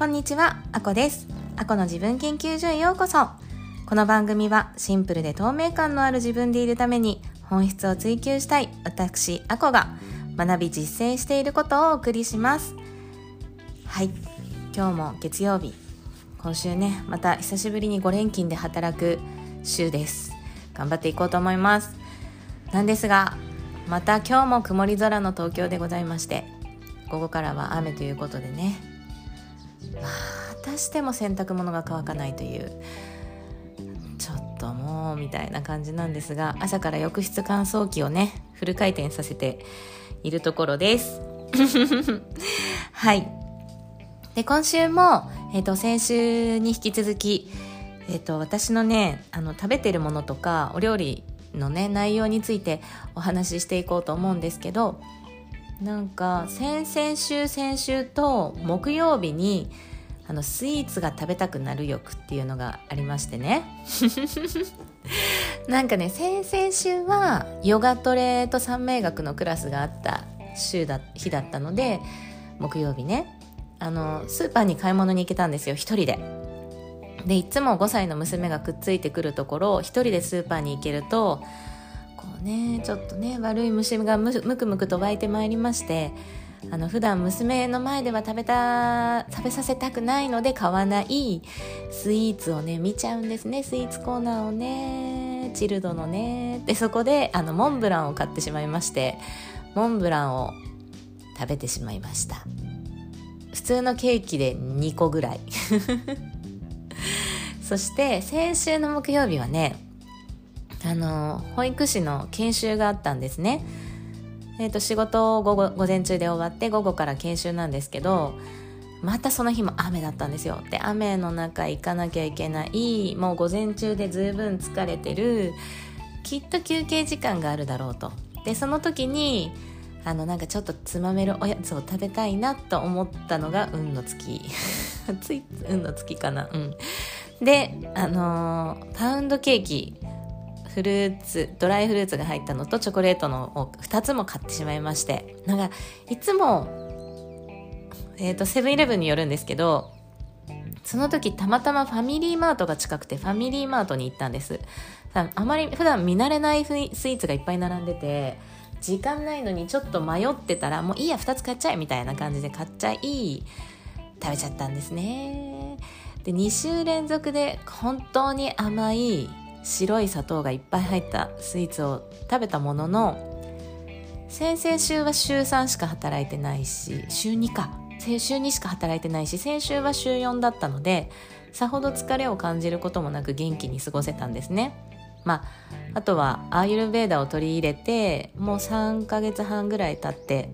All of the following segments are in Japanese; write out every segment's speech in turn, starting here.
こんにちは、あこです。あこの自分研究所へようこそ。この番組はシンプルで透明感のある自分でいるために本質を追求したい私、あこが学び実践していることをお送りします。はい、今日も月曜日。今週ね、また久しぶりに5連勤で働く週です。頑張っていこうと思います。なんですが、また今日も曇り空の東京でございまして、午後からは雨ということでね、またしても洗濯物が乾かないというちょっともうみたいな感じなんですが朝から浴室乾燥機をねフル回転させているところです。はい。で今週も、えーと、先週に引き続き、えーと、私のねあの食べてるものとかお料理のね内容についてお話ししていこうと思うんですけどなんか先々週先週と木曜日にあのスイーツが食べたくなる欲っていうのがありましてね なんかね先々週はヨガトレと三名学のクラスがあった週だ日だったので木曜日ねあのスーパーに買い物に行けたんですよ一人で。でいつも5歳の娘がくっついてくるところを一人でスーパーに行けるとこうねちょっとね悪い虫がむくむくと湧いてまいりましてあの普段娘の前では食べた食べさせたくないので買わないスイーツをね見ちゃうんですねスイーツコーナーをねチルドのね。でそこであのモンブランを買ってしまいましてモンブランを食べてしまいました。普通のケーキで2個ぐらい。そして先週の木曜日はねあの保育士の研修があったんですね。えー、と仕事を午後午前中で終わって午後から研修なんですけどまたその日も雨だったんですよ。で雨の中行かなきゃいけないもう午前中で十分疲れてるきっと休憩時間があるだろうと。でその時にあのなんかちょっとつまめるおやつを食べたいなと思ったのが運の月。つい運の月かな。うん。であのー、パウンドケーキフルーツドライフルーツが入ったのとチョコレートのを2つも買ってしまいまして。なんかいつもえっ、ー、とセブンイレブンによるんですけどその時たまたまファミリーマートが近くてファミリーマートに行ったんです。あまり普段見慣れないスイーツがいっぱい並んでて時間ないのにちょっと迷ってたらもういいや2つ買っちゃえみたいな感じで買っちゃい食べちゃったんですね。で2週連続で本当に甘い白い砂糖がいっぱい入ったスイーツを食べたものの先々週は週3しか働いてないし週2か先週2しか働いてないし先週は週4だったのでさほど疲れを感じることもなく元気に過ごせたんですね。まあ、あとはアーユルベーダを取り入れてもう3ヶ月半ぐらい経って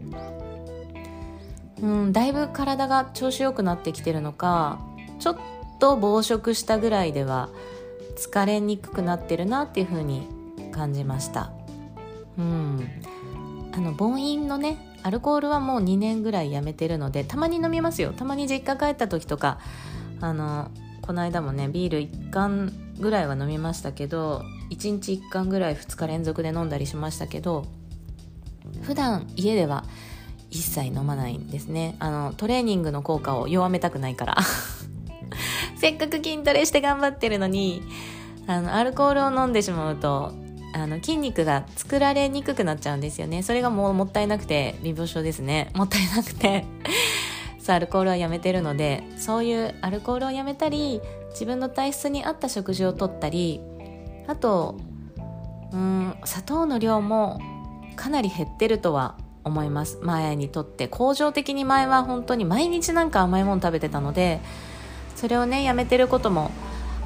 うんだいぶ体が調子よくなってきてるのかちょっと暴食したぐらいでは疲れにくくなってるなっていう風に感じました。うん。あの凡飲のねアルコールはもう2年ぐらいやめてるのでたまに飲みますよ。たまに実家帰った時とかあのこの間もねビール1缶ぐらいは飲みましたけど1日1缶ぐらい2日連続で飲んだりしましたけど普段家では一切飲まないんですね。あのトレーニングの効果を弱めたくないから。せっかく筋トレして頑張ってるのにあのアルコールを飲んでしまうとあの筋肉が作られにくくなっちゃうんですよね。それがもうもったいなくて微病症ですね。もったいなくて。さあアルコールはやめてるのでそういうアルコールをやめたり自分の体質に合った食事をとったりあとうん砂糖の量もかなり減ってるとは思います。前にとって。恒常的に前は本当に毎日なんか甘いもの食べてたのでそれをねやめてることも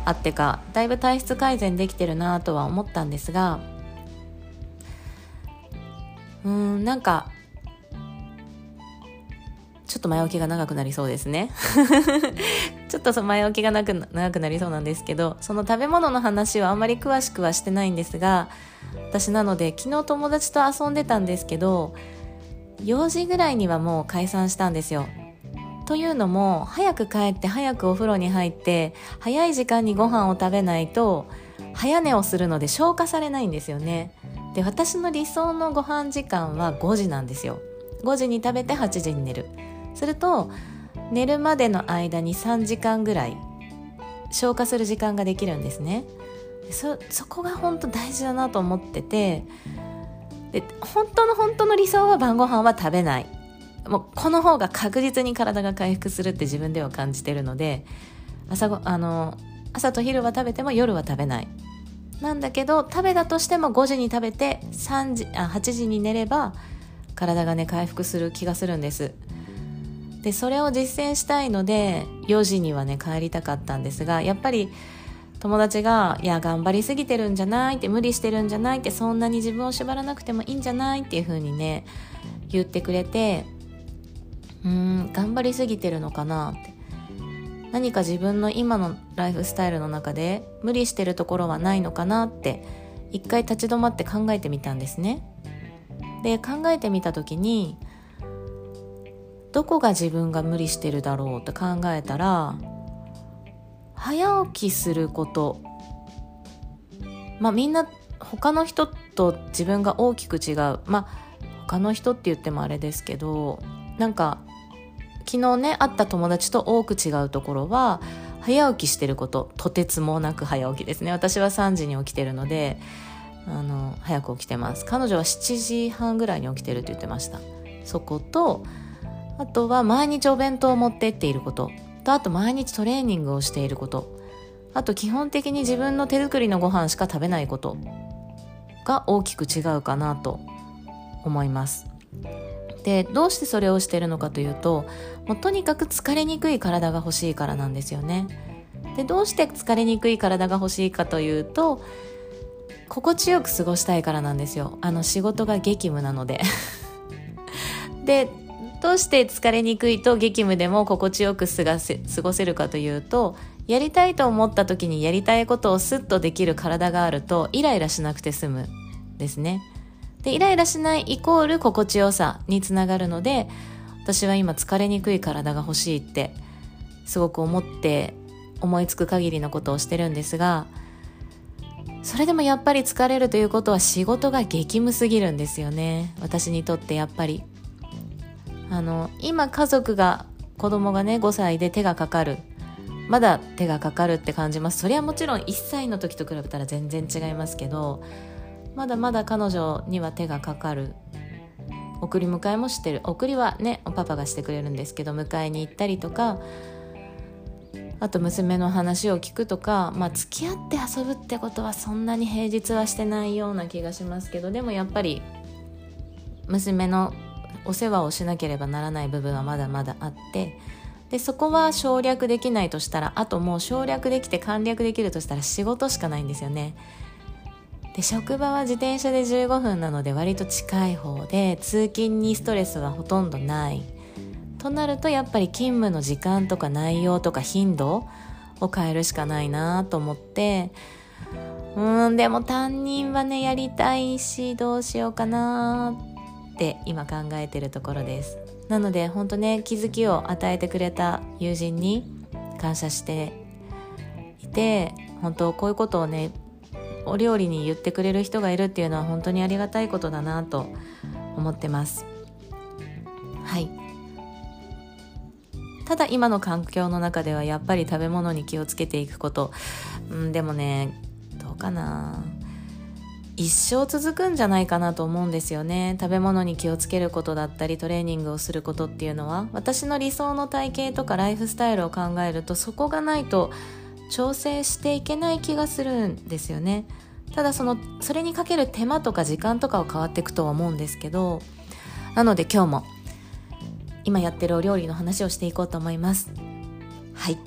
あってかだいぶ体質改善できてるなとは思ったんですがうんなんかちょっと前置きが長くなりそうですね。ちょっと前置きが長く長くなりそうなんですけどその食べ物の話はあんまり詳しくはしてないんですが私なので昨日友達と遊んでたんですけど4時ぐらいにはもう解散したんですよ。というのも早く帰って早くお風呂に入って早い時間にご飯を食べないと早寝をするので消化されないんですよね。で私の理想のご飯時間は5時なんですよ。5時に食べて8時に寝る。すると寝るまでの間に3時間ぐらい消化する時間ができるんですね。そそこが本当大事だなと思っててで本当の本当の理想は晩ご飯は食べない。もうこの方が確実に体が回復するって自分では感じてるので朝ごあの朝と昼は食べても夜は食べないなんだけど食べたとしても5時に食べて3時あ8時に寝れば体がね回復する気がするんですでそれを実践したいので4時にはね帰りたかったんですがやっぱり友達が「いや頑張りすぎてるんじゃない?」って「無理してるんじゃない?」ってそんなに自分を縛らなくてもいいんじゃないっていう風にね言ってくれてうーん頑張りすぎてるのかなって。何か自分の今のライフスタイルの中で無理してるところはないのかなって一回立ち止まって考えてみたんですね。で考えてみた時にどこが自分が無理してるだろうって考えたら早起きすること。まあみんな他の人と自分が大きく違う。まあ他の人って言ってもあれですけどなんか昨日ね会った友達と多く違うところは早起きしてることとてつもなく早起きですね。私は3時に起きてるのであの早く起きてます。彼女は7時半ぐらいに起きてるって言ってました。そことあとは毎日お弁当を持ってっていること。とあと毎日トレーニングをしていること。あと基本的に自分の手作りのご飯しか食べないことが大きく違うかなと思います。でどうしてそれをしてるのかというともうとにかく疲れにくい体が欲しいからなんですよね。でどうして疲れにくい体が欲しいかというと心地よく過ごしたいからなんですよ。あの仕事が激務なので。でどうして疲れにくいと激務でも心地よく過ごせ過ごせるかというとやりたいと思った時にやりたいことをスッとできる体があるとイライラしなくて済むですね。でイライラしないイコール心地よさにつながるので私は今疲れにくい体が欲しいってすごく思って思いつく限りのことをしてるんですがそれでもやっぱり疲れるということは仕事が激務すぎるんですよね。私にとってやっぱり。あの今家族が子供がね5歳で手がかかる。まだ手がかかるって感じます。それはもちろん1歳の時と比べたら全然違いますけどまだまだ彼女には手がかかる。送り迎えもしてる。送りはねパパがしてくれるんですけど迎えに行ったりとかあと娘の話を聞くとか、まあ、付き合って遊ぶってことはそんなに平日はしてないような気がしますけどでもやっぱり娘のお世話をしなければならない部分はまだまだあってでそこは省略できないとしたらあともう省略できて簡略できるとしたら仕事しかないんですよね。で職場は自転車で15分なので割と近い方で通勤にストレスはほとんどない。となるとやっぱり勤務の時間とか内容とか頻度を変えるしかないなと思ってうんでも担任はねやりたいしどうしようかなって今考えてるところです。なので本当ね気づきを与えてくれた友人に感謝していて本当こういうことをねお料理に言ってくれる人がいるっていうのは本当にありがたいことだなと思ってます。はい。ただ今の環境の中ではやっぱり食べ物に気をつけていくこと、うん、でもねどうかな。一生続くんじゃないかなと思うんですよね。食べ物に気をつけることだったりトレーニングをすることっていうのは。私の理想の体型とかライフスタイルを考えるとそこがないと調整していけない気がするんですよね。ただそのそれにかける手間とか時間とかは変わっていくとは思うんですけどなので今日も今やってるお料理の話をしていこうと思います。はい。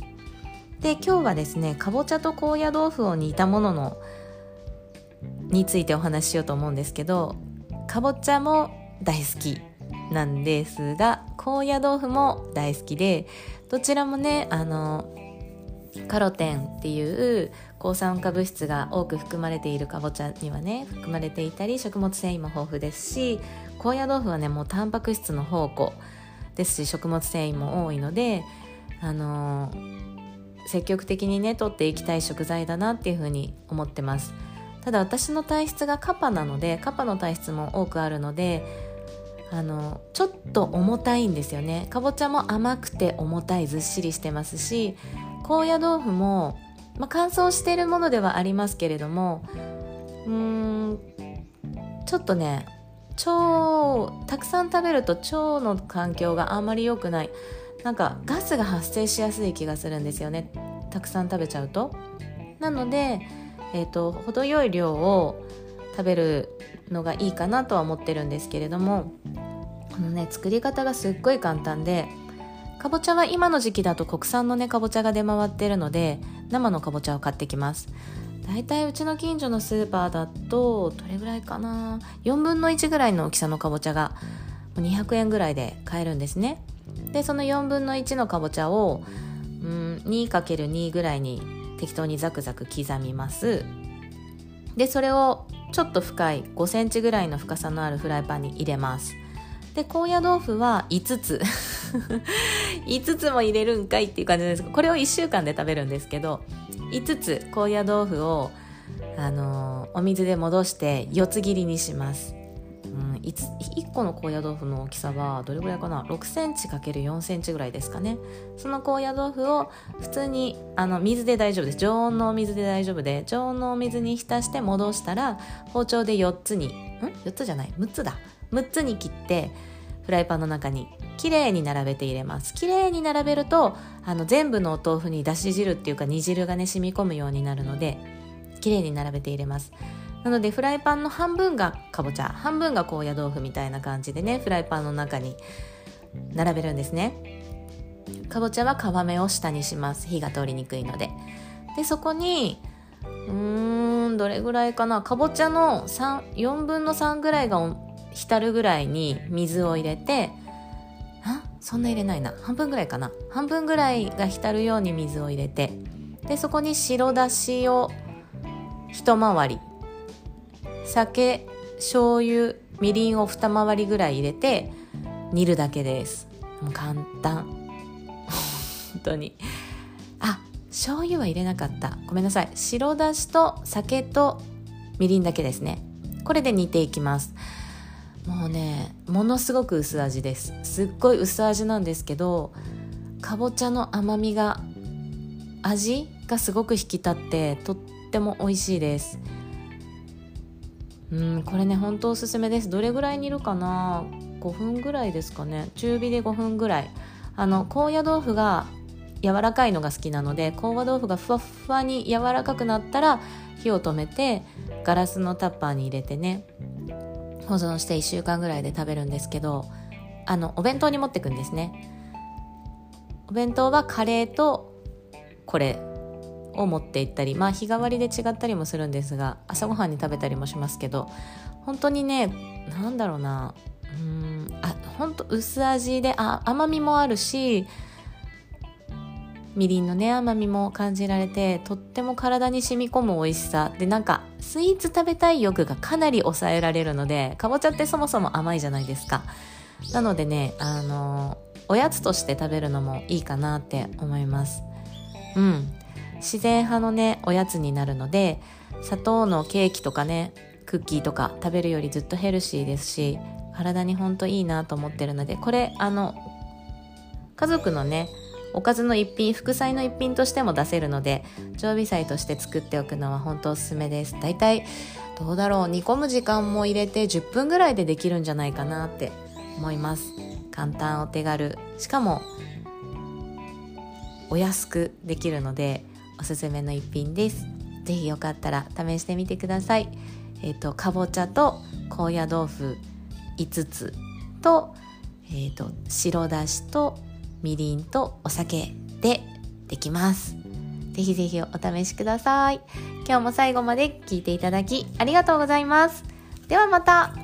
で今日はですねかぼちゃと高野豆腐を煮たもののについてお話ししようと思うんですけどかぼちゃも大好きなんですが高野豆腐も大好きでどちらもねあのカロテンっていう抗酸化物質が多く含まれているかぼちゃにはね含まれていたり食物繊維も豊富ですし高野豆腐はねもうタンパク質の宝庫ですし食物繊維も多いのであのー、積極的にね取っていきたい食材だなっていうふうに思ってます。ただ私の体質がカパなのでカパの体質も多くあるのであのちょっと重たいんですよね。かぼちゃも甘くて重たいずっしりしてますし高野豆腐も、まあ、乾燥しているものではありますけれどもうーんちょっとね腸たくさん食べると腸の環境があんまり良くない。なんかガスが発生しやすい気がするんですよね。たくさん食べちゃうと。なので、えーと、程よい量を食べるのがいいかなとは思ってるんですけれどもこのね作り方がすっごい簡単でかぼちゃは今の時期だと国産のねかぼちゃが出回ってるので生のかぼちゃを買ってきます。だいたいうちの近所のスーパーだとどれぐらいかな？4分の1ぐらいの大きさのかぼちゃが200円ぐらいで買えるんですね。でその4分の1のかぼちゃをうん 2×2 ぐらいに適当にザクザク刻みます。でそれをちょっと深い5センチぐらいの深さのあるフライパンに入れます。で高野豆腐は5つ。5つも入れるんかいっていう感じですこれを1週間で食べるんですけど5つ高野豆腐を、あのー、お水で戻して4つ切りにします。うん、1, 個の高野豆腐の大きさはどれぐらいかな？6センチ ×4 センチぐらいですかね。その高野豆腐を普通にあの水で大丈夫です。常温のお水で大丈夫で常温のお水に浸して戻したら包丁で4つにん？4つじゃない。6つだ。6つに切ってフライパンの中にきれいに並べて入れます。きれいに並べるとあの全部のお豆腐にだし汁っていうか煮汁がね染み込むようになるのできれいに並べて入れます。なのでフライパンの半分がかぼちゃ半分が高野豆腐みたいな感じでねフライパンの中に並べるんですね。かぼちゃは皮目を下にします。火が通りにくいので。でそこにうーんどれぐらいかな。かぼちゃの4分の3ぐらいが浸るぐらいに水を入れてあ？そんな入れないな。半分ぐらいかな。半分ぐらいが浸るように水を入れてでそこに白だしを一回り。酒醤油みりんを二回りぐらい入れて煮るだけです。もう簡単。本当に。あ醤油は入れなかった。ごめんなさい。白だしと酒とみりんだけですね。これで煮ていきますもうねものすごく薄味です。すっごい薄味なんですけどかぼちゃの甘みが味がすごく引き立ってとっても美味しいです。うんこれね本当おすすめです。どれぐらい煮るかな？5分ぐらいですかね。中火で5分ぐらい。あの高野豆腐が柔らかいのが好きなので高野豆腐がふわふわに柔らかくなったら火を止めてガラスのタッパーに入れてね。保存して1週間ぐらいで食べるんですけどあのお弁当に持ってくんですね。お弁当はカレーとこれを持って行ったりまあ日替わりで違ったりもするんですが朝ごはんに食べたりもしますけど本当にね何だろうなうんあ本当薄味であ甘みもあるしみりんのね甘みも感じられてとっても体に染み込む美味しさ。でなんかスイーツ食べたい欲がかなり抑えられるのでかぼちゃってそもそも甘いじゃないですか。なのでねあのおやつとして食べるのもいいかなって思います。うん。自然派のねおやつになるので砂糖のケーキとかねクッキーとか食べるよりずっとヘルシーですし体にほんといいなと思ってるのでこれあの家族のねおかずの一品副菜の一品としても出せるので常備菜として作っておくのは本当おすすめです。だいたいどうだろう。煮込む時間も入れて10分ぐらいでできるんじゃないかなって思います。簡単お手軽。しかもお安くできるのでおすすめの一品です。是非よかったら試してみてください。えっ、ー、とかぼちゃと高野豆腐5つと,、えーと、白だしとみりんとお酒でできます。ぜひぜひお試しください。今日も最後まで聞いていただきありがとうございます。ではまた。